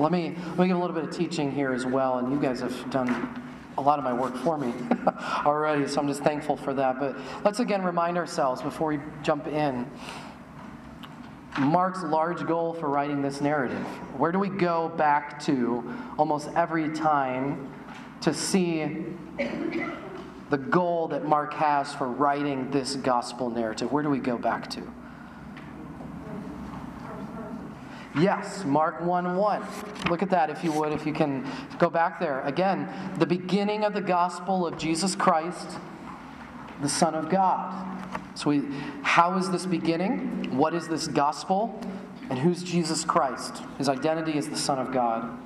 Let me, let me give a little bit of teaching here as well, and you guys have done a lot of my work for me already, so I'm just thankful for that. But let's again remind ourselves before we jump in Mark's large goal for writing this narrative. Where do we go back to almost every time to see the goal that Mark has for writing this gospel narrative? Where do we go back to? Yes, Mark 1 1. Look at that, if you would, if you can go back there. Again, the beginning of the gospel of Jesus Christ, the Son of God. So, we, how is this beginning? What is this gospel? And who's Jesus Christ? His identity is the Son of God.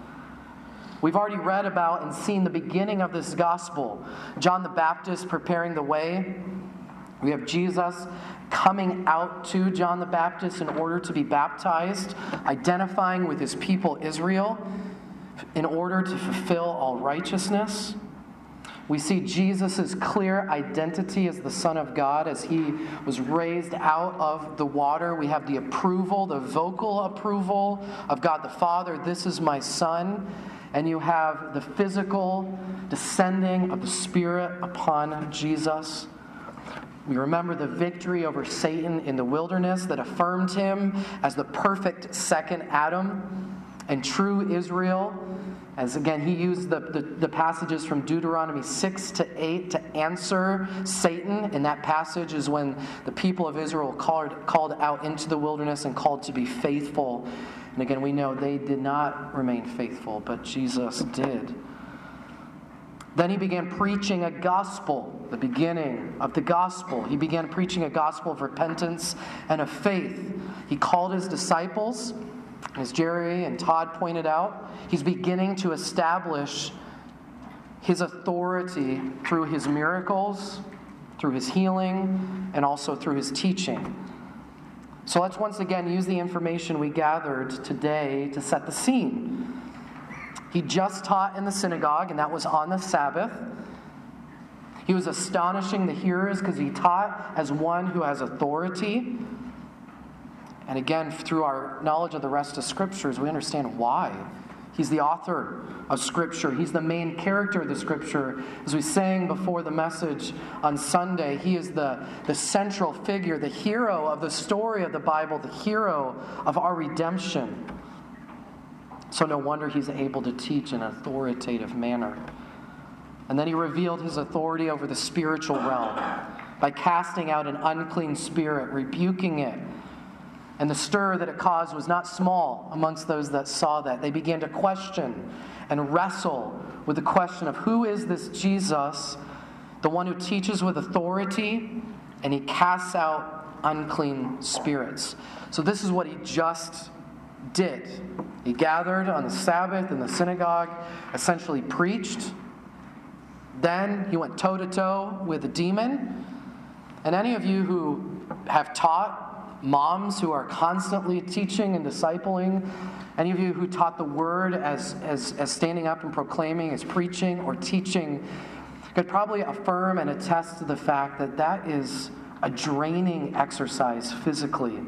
We've already read about and seen the beginning of this gospel. John the Baptist preparing the way. We have Jesus coming out to John the Baptist in order to be baptized, identifying with his people Israel in order to fulfill all righteousness. We see Jesus' clear identity as the Son of God as he was raised out of the water. We have the approval, the vocal approval of God the Father. This is my Son. And you have the physical descending of the Spirit upon Jesus. We remember the victory over Satan in the wilderness that affirmed him as the perfect second Adam and true Israel as again, he used the, the, the, passages from Deuteronomy 6 to 8 to answer Satan. In that passage is when the people of Israel called, called out into the wilderness and called to be faithful. And again, we know they did not remain faithful, but Jesus did. Then he began preaching a gospel, the beginning of the gospel. He began preaching a gospel of repentance and of faith. He called his disciples as Jerry and Todd pointed out, he's beginning to establish his authority through his miracles, through his healing, and also through his teaching. So let's once again use the information we gathered today to set the scene. He just taught in the synagogue, and that was on the Sabbath. He was astonishing the hearers because he taught as one who has authority. And again, through our knowledge of the rest of scriptures, we understand why. He's the author of Scripture. He's the main character of the Scripture. As we sang before the message on Sunday, he is the, the central figure, the hero of the story of the Bible, the hero of our redemption. So, no wonder he's able to teach in an authoritative manner. And then he revealed his authority over the spiritual realm by casting out an unclean spirit, rebuking it and the stir that it caused was not small amongst those that saw that. They began to question and wrestle with the question of who is this Jesus, the one who teaches with authority and he casts out unclean spirits. So, this is what he just did. He gathered on the Sabbath in the synagogue, essentially preached. Then he went toe to toe with a demon. And any of you who have taught moms who are constantly teaching and discipling, any of you who taught the word as, as, as standing up and proclaiming, as preaching or teaching, could probably affirm and attest to the fact that that is a draining exercise physically.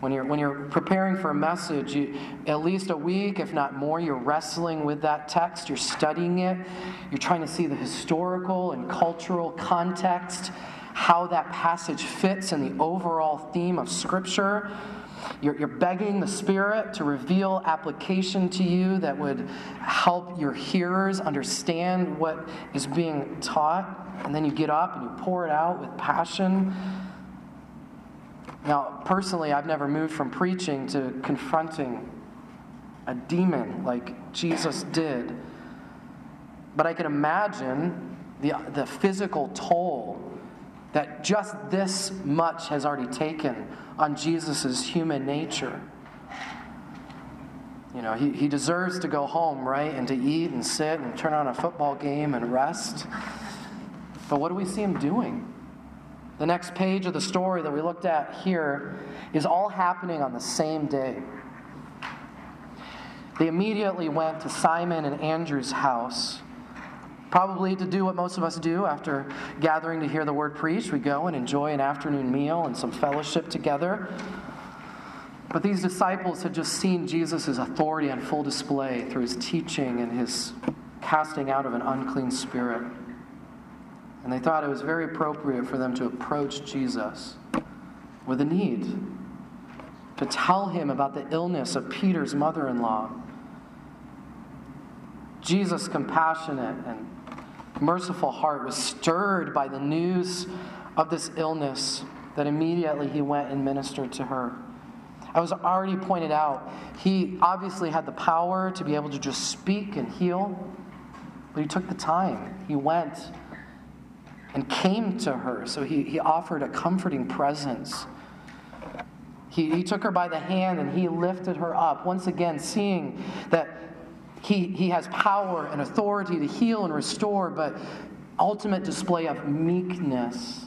When you're, when you're preparing for a message, you, at least a week, if not more, you're wrestling with that text, you're studying it, you're trying to see the historical and cultural context how that passage fits in the overall theme of Scripture. You're, you're, begging the Spirit to reveal application to you that would help your hearers understand what is being taught. And then you get up and you pour it out with passion. Now, personally, I've never moved from preaching to confronting a demon like Jesus did. But I can imagine the, the physical toll that just this much has already taken on Jesus' human nature. You know, he, he deserves to go home, right? And to eat and sit and turn on a football game and rest. But what do we see him doing? The next page of the story that we looked at here is all happening on the same day. They immediately went to Simon and Andrew's house Probably to do what most of us do after gathering to hear the word preached. We go and enjoy an afternoon meal and some fellowship together. But these disciples had just seen Jesus' authority on full display through his teaching and his casting out of an unclean spirit. And they thought it was very appropriate for them to approach Jesus with a need, to tell him about the illness of Peter's mother in law. Jesus' compassionate and merciful heart was stirred by the news of this illness that immediately he went and ministered to her. I was already pointed out, he obviously had the power to be able to just speak and heal, but he took the time. He went and came to her. So he, he offered a comforting presence. He, he took her by the hand and he lifted her up, once again, seeing that he, he has power and authority to heal and restore, but ultimate display of meekness,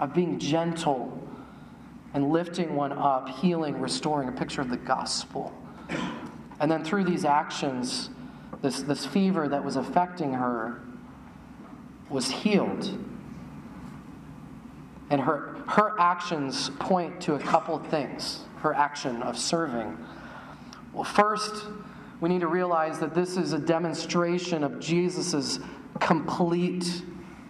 of being gentle and lifting one up, healing, restoring, a picture of the gospel. And then through these actions, this, this fever that was affecting her was healed. And her, her actions point to a couple things her action of serving. Well, first, we need to realize that this is a demonstration of Jesus' complete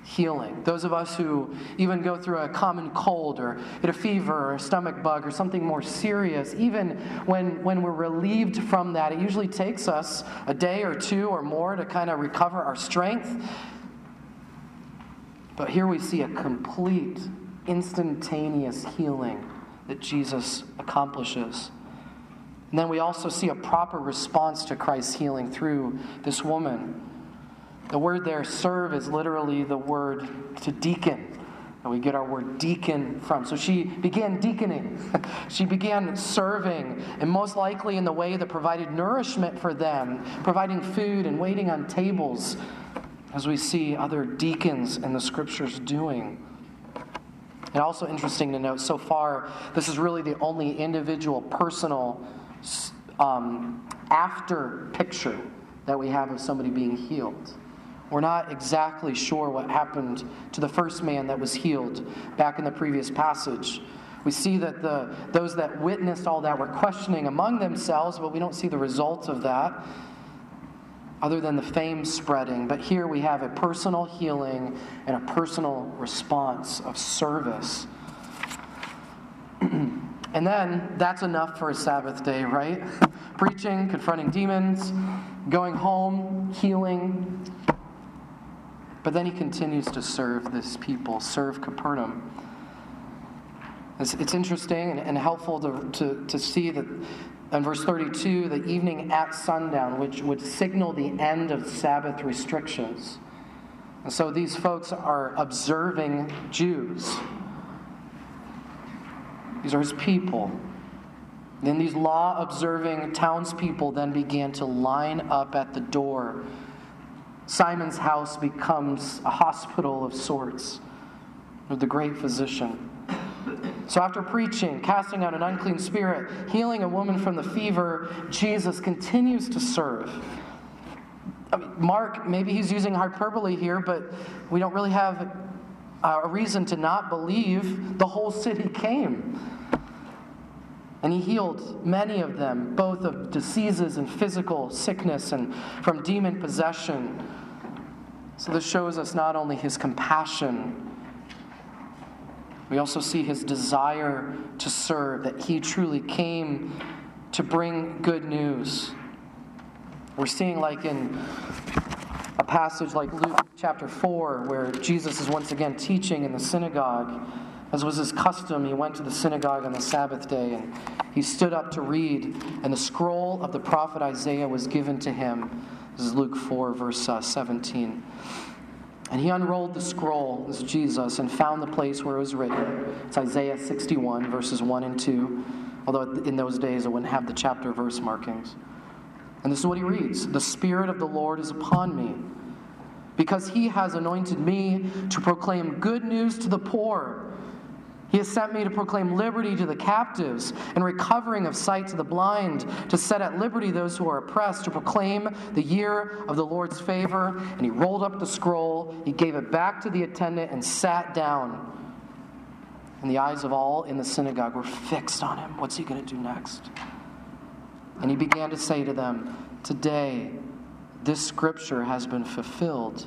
healing. Those of us who even go through a common cold or get a fever or a stomach bug or something more serious, even when, when we're relieved from that, it usually takes us a day or two or more to kind of recover our strength. But here we see a complete instantaneous healing that Jesus accomplishes. And then we also see a proper response to Christ's healing through this woman. The word there, serve, is literally the word to deacon. And we get our word deacon from. So she began deaconing. she began serving, and most likely in the way that provided nourishment for them, providing food and waiting on tables, as we see other deacons in the scriptures doing. And also interesting to note, so far, this is really the only individual, personal, um, after picture that we have of somebody being healed. We're not exactly sure what happened to the first man that was healed back in the previous passage. We see that the, those that witnessed all that were questioning among themselves, but we don't see the results of that other than the fame spreading. But here we have a personal healing and a personal response of service. and then that's enough for a Sabbath day, right? Preaching, confronting demons, going home, healing. But then he continues to serve this people, serve Capernaum. It's, it's interesting and, and helpful to, to, to see that in verse 32, the evening at sundown, which would signal the end of Sabbath restrictions. And so these folks are observing Jews. These are his people. Then these law observing townspeople then began to line up at the door. Simon's house becomes a hospital of sorts with the great physician. So, after preaching, casting out an unclean spirit, healing a woman from the fever, Jesus continues to serve. I mean, Mark, maybe he's using hyperbole here, but we don't really have uh, a reason to not believe the whole city came. And he healed many of them, both of diseases and physical sickness and from demon possession. So, this shows us not only his compassion we also see his desire to serve, that he truly came to bring good news. We're seeing, like in a passage like Luke chapter 4, where Jesus is once again teaching in the synagogue. As was his custom, he went to the synagogue on the Sabbath day and he stood up to read, and the scroll of the prophet Isaiah was given to him. This is Luke 4, verse uh, 17. And he unrolled the scroll, this is Jesus, and found the place where it was written. It's Isaiah 61, verses 1 and 2, although in those days it wouldn't have the chapter verse markings. And this is what he reads The Spirit of the Lord is upon me, because he has anointed me to proclaim good news to the poor. He has sent me to proclaim liberty to the captives and recovering of sight to the blind, to set at liberty those who are oppressed, to proclaim the year of the Lord's favor. And he rolled up the scroll, he gave it back to the attendant, and sat down. And the eyes of all in the synagogue were fixed on him. What's he going to do next? And he began to say to them, Today, this scripture has been fulfilled.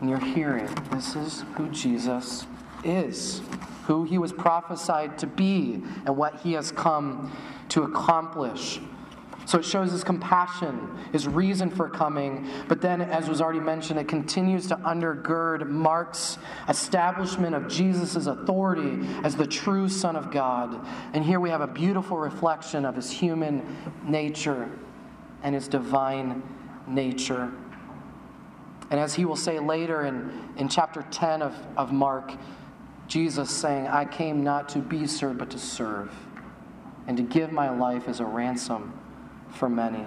And you're hearing, this is who Jesus is, who he was prophesied to be, and what he has come to accomplish. So it shows his compassion, his reason for coming. But then, as was already mentioned, it continues to undergird Mark's establishment of Jesus' authority as the true Son of God. And here we have a beautiful reflection of his human nature and his divine nature. And as he will say later in, in chapter 10 of, of Mark, Jesus saying, I came not to be served, but to serve, and to give my life as a ransom for many.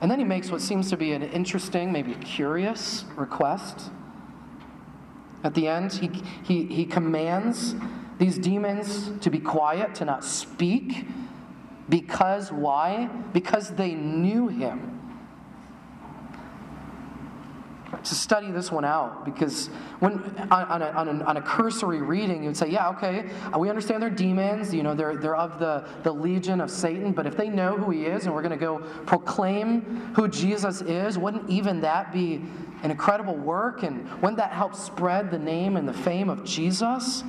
And then he makes what seems to be an interesting, maybe curious request. At the end, he, he, he commands these demons to be quiet, to not speak. Because why? Because they knew him to study this one out because when on a, on a, on a cursory reading you'd say yeah okay we understand they're demons you know they're, they're of the, the legion of satan but if they know who he is and we're going to go proclaim who jesus is wouldn't even that be an incredible work? And wouldn't that help spread the name and the fame of jesus?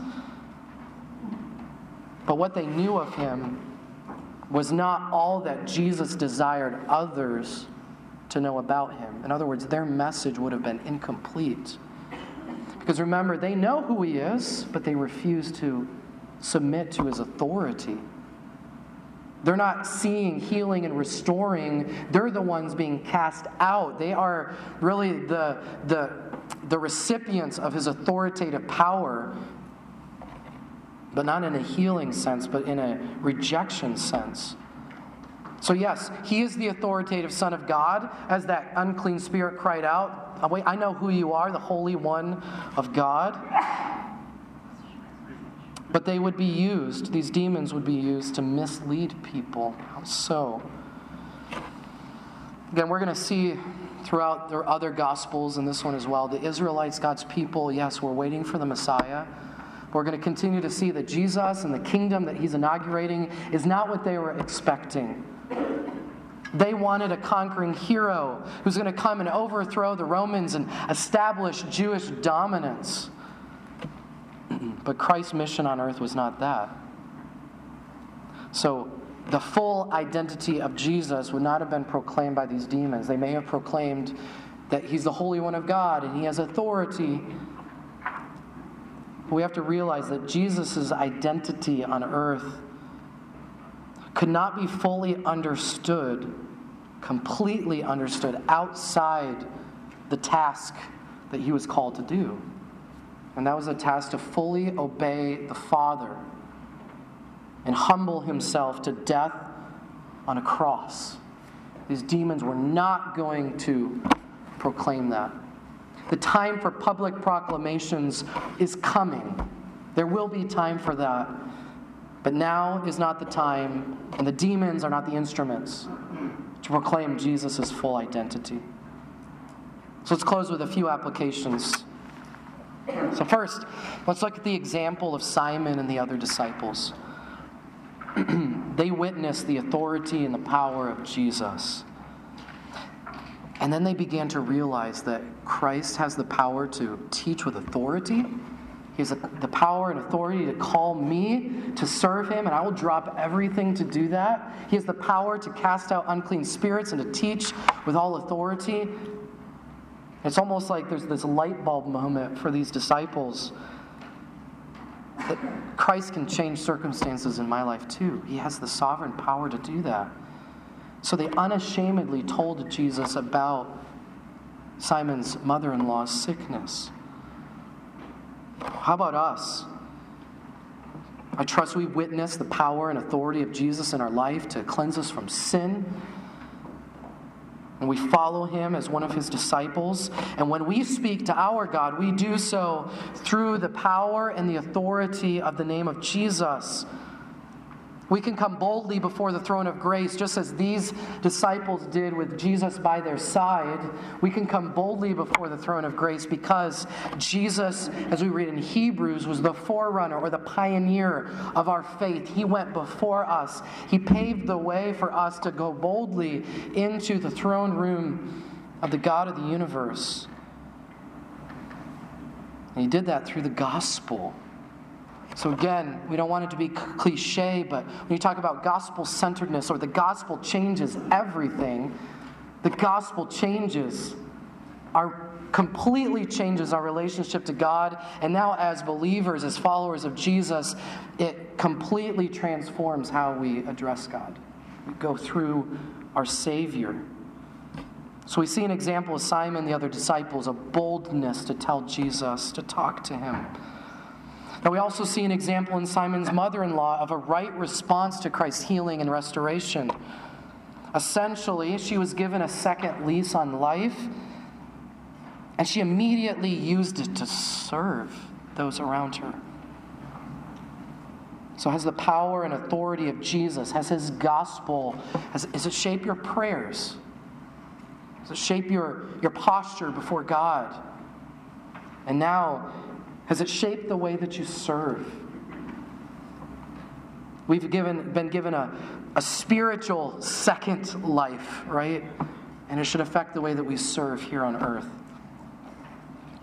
But what they knew of him was not all that jesus desired others to know about him. In other words, their message would have been incomplete. Because remember, they know who he is, but they refuse to submit to his authority. They're not seeing healing and restoring. They're the ones being cast out. They are really the, the, the recipients of his authoritative power, but not in a healing sense, but in a rejection sense. So, yes, he is the authoritative Son of God, as that unclean spirit cried out, oh, Wait, I know who you are, the Holy One of God. But they would be used, these demons would be used to mislead people. How so? Again, we're going to see throughout their other gospels and this one as well the Israelites, God's people, yes, we're waiting for the Messiah. We're going to continue to see that Jesus and the kingdom that he's inaugurating is not what they were expecting. They wanted a conquering hero who's going to come and overthrow the Romans and establish Jewish dominance. but Christ's mission on earth was not that. So, the full identity of Jesus would not have been proclaimed by these demons. They may have proclaimed that he's the Holy One of God and he has authority. But we have to realize that Jesus' identity on earth could not be fully understood, completely understood, outside the task that he was called to do. And that was a task to fully obey the Father and humble himself to death on a cross. These demons were not going to proclaim that. The time for public proclamations is coming. There will be time for that. But now is not the time, and the demons are not the instruments to proclaim Jesus' full identity. So let's close with a few applications. So, first, let's look at the example of Simon and the other disciples. they witnessed the authority and the power of Jesus. And then they began to realize that Christ has the power to teach with authority he has the power and authority to call me to serve him, and I will drop everything to do that. He has the power to cast out unclean spirits and to teach with all authority. It's almost like there's this light bulb moment for these disciples that Christ can change circumstances in my life too. He has the sovereign power to do that. So they unashamedly told Jesus about Simon's mother in law's sickness. How about us? I trust we witness the power and authority of Jesus in our life to cleanse us from sin. And we follow him as one of his disciples. And when we speak to our God, we do so through the power and the authority of the name of Jesus. We can come boldly before the throne of grace, just as these disciples did with Jesus by their side. We can come boldly before the throne of grace because Jesus, as we read in Hebrews, was the forerunner or the pioneer of our faith. He went before us, He paved the way for us to go boldly into the throne room of the God of the universe. And He did that through the gospel. So, again, we don't want it to be cliche, but when you talk about gospel centeredness or the gospel changes everything, the gospel changes our completely changes our relationship to God. And now, as believers, as followers of Jesus, it completely transforms how we address God. We go through our Savior. So we see an example of Simon the other disciples, a boldness to tell Jesus, to talk to him. Now, we also see an example in Simon's mother in law of a right response to Christ's healing and restoration. Essentially, she was given a second lease on life, and she immediately used it to serve those around her. So, has the power and authority of Jesus, has his gospel, has, it shape your prayers? Does it shape your, your posture before God? And now, has it shaped the way that you serve? We've given, been given a, a spiritual second life, right? And it should affect the way that we serve here on earth.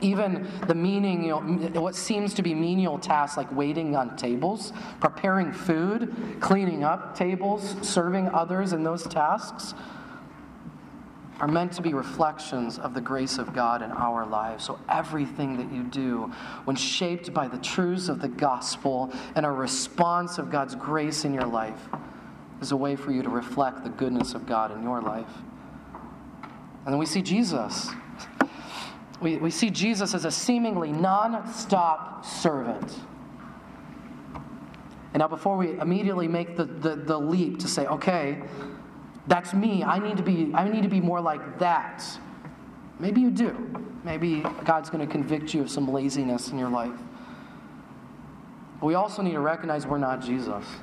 Even the meaning, you know, what seems to be menial tasks like waiting on tables, preparing food, cleaning up tables, serving others in those tasks are meant to be reflections of the grace of God in our lives. So everything that you do, when shaped by the truths of the gospel and a response of God's grace in your life, is a way for you to reflect the goodness of God in your life. And then we see Jesus. We, we see Jesus as a seemingly non stop servant. And now, before we immediately make the, the, the leap to say, okay, that's me. I need to be I need to be more like that. Maybe you do. Maybe God's going to convict you of some laziness in your life. But we also need to recognize we're not Jesus.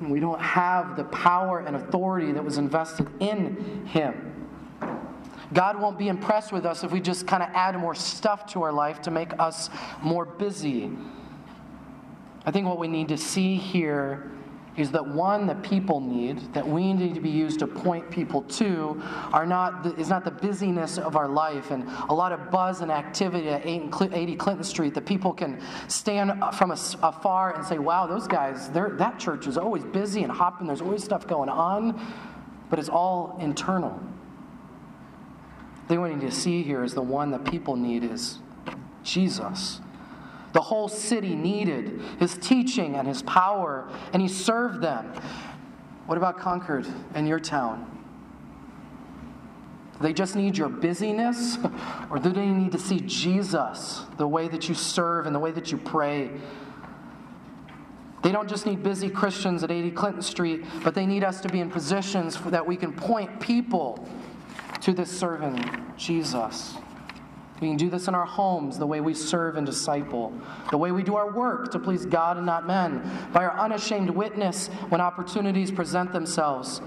We don't have the power and authority that was invested in him. God won't be impressed with us if we just kind of add more stuff to our life to make us more busy. I think what we need to see here is that one that people need, that we need to be used to point people to, are not the, is not the busyness of our life and a lot of buzz and activity at 80 Clinton Street that people can stand from afar and say, "Wow, those guys, that church is always busy and hopping. There's always stuff going on," but it's all internal. The thing we need to see here is the one that people need is Jesus. The whole city needed his teaching and his power, and he served them. What about Concord and your town? Do they just need your busyness, or do they need to see Jesus, the way that you serve and the way that you pray? They don't just need busy Christians at 80 Clinton Street, but they need us to be in positions that we can point people to this servant, Jesus. We can do this in our homes, the way we serve and disciple, the way we do our work to please God and not men, by our unashamed witness when opportunities present themselves.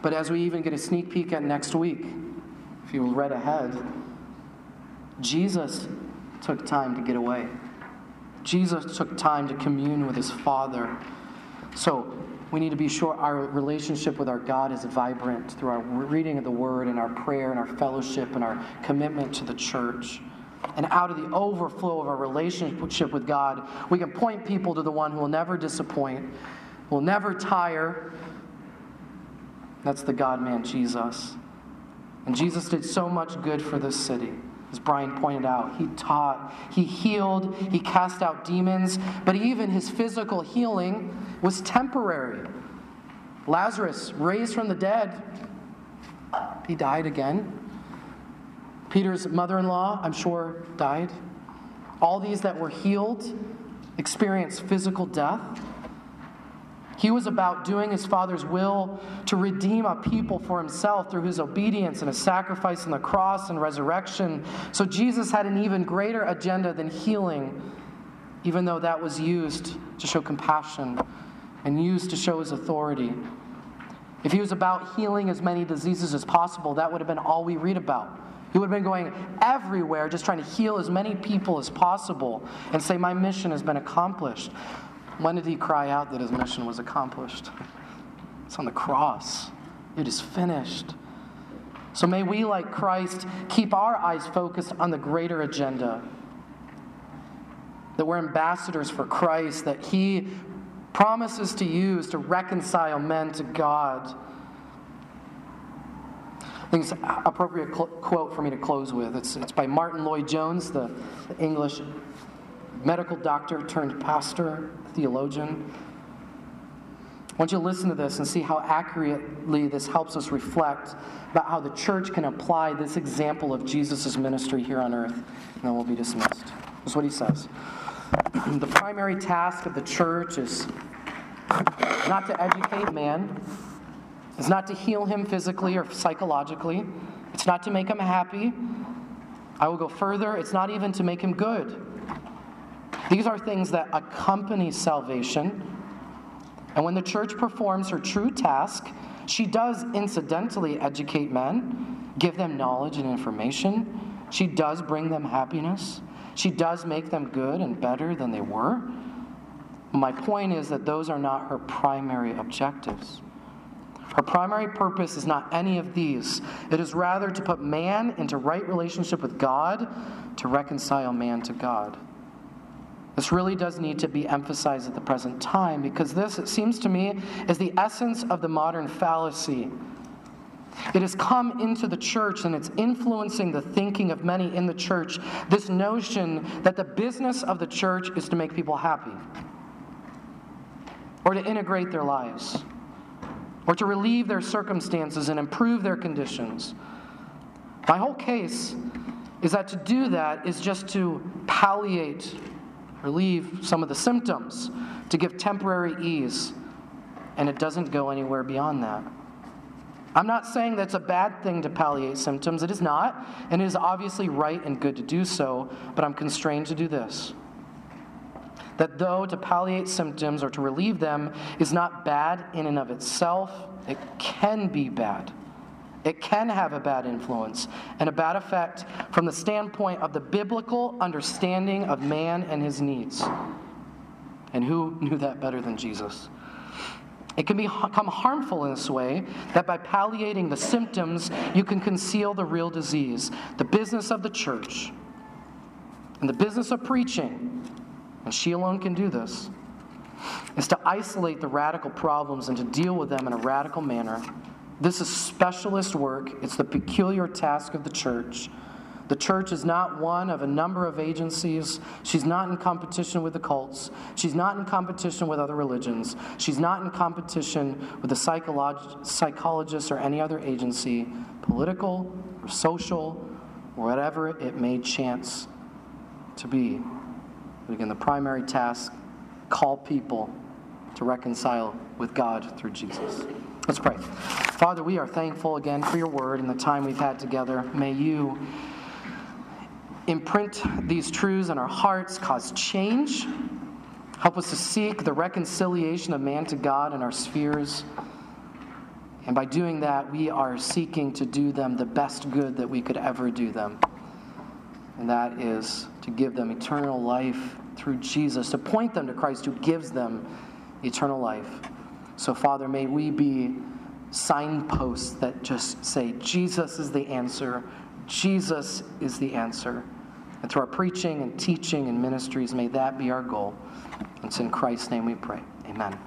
But as we even get a sneak peek at next week, if you will read ahead, Jesus took time to get away. Jesus took time to commune with his Father. So we need to be sure our relationship with our God is vibrant through our reading of the Word and our prayer and our fellowship and our commitment to the church. And out of the overflow of our relationship with God, we can point people to the one who will never disappoint, will never tire. That's the God man, Jesus. And Jesus did so much good for this city. As Brian pointed out, he taught, he healed, he cast out demons, but even his physical healing was temporary. Lazarus, raised from the dead, he died again. Peter's mother in law, I'm sure, died. All these that were healed experienced physical death. He was about doing his Father's will to redeem a people for himself through his obedience and his sacrifice on the cross and resurrection. So Jesus had an even greater agenda than healing, even though that was used to show compassion and used to show his authority. If he was about healing as many diseases as possible, that would have been all we read about. He would have been going everywhere just trying to heal as many people as possible and say, My mission has been accomplished. When did he cry out that his mission was accomplished? It's on the cross. It is finished. So may we, like Christ, keep our eyes focused on the greater agenda. That we're ambassadors for Christ, that He promises to use to reconcile men to God. I think it's an appropriate cl- quote for me to close with. It's, it's by Martyn Lloyd-Jones, the, the English medical doctor turned pastor, theologian. I want you to listen to this and see how accurately this helps us reflect about how the church can apply this example of Jesus' ministry here on earth. And then we'll be dismissed. This is what he says. The primary task of the church is not to educate man, it's not to heal him physically or psychologically, it's not to make him happy. I will go further, it's not even to make him good. These are things that accompany salvation. And when the church performs her true task, she does incidentally educate men, give them knowledge and information. She does bring them happiness. She does make them good and better than they were. My point is that those are not her primary objectives. Her primary purpose is not any of these. It is rather to put man into right relationship with God, to reconcile man to God. This really does need to be emphasized at the present time because this, it seems to me, is the essence of the modern fallacy. It has come into the church and it's influencing the thinking of many in the church. This notion that the business of the church is to make people happy, or to integrate their lives, or to relieve their circumstances and improve their conditions. My whole case is that to do that is just to palliate relieve some of the symptoms, to give temporary ease, and it doesn't go anywhere beyond that. I'm not saying that's a bad thing to palliate symptoms. It is not, and it is obviously right and good to do so, but I'm constrained to do this. That though to palliate symptoms or to relieve them is not bad in and of itself, it can be bad. It can have a bad influence and a bad effect from the standpoint of the biblical understanding of man and his needs. And who knew that better than Jesus? It can become harmful in this way that by palliating the symptoms, you can conceal the real disease. The business of the church and the business of preaching, and she alone can do this, is to isolate the radical problems and to deal with them in a radical manner this is specialist work, it's the peculiar task of the church. The church is not one of a number of agencies. She's not in competition with the cults. She's not in competition with other religions. She's not in competition with the psycholog- psychologists or any other agency, political or social or whatever it may chance to be. But again, the primary task call people to reconcile with God through Jesus. Let's pray. Father, we are thankful again for your word and the time we've had together. May you imprint these truths in our hearts, cause change. Help us to seek the reconciliation of man to God in our spheres. And by doing that, we are seeking to do them the best good that we could ever do them. And that is to give them eternal life through Jesus, to point them to Christ who gives them eternal life. So, Father, may we be signposts that just say, Jesus is the answer. Jesus is the answer. And through our preaching and teaching and ministries, may that be our goal. It's in Christ's name we pray. Amen.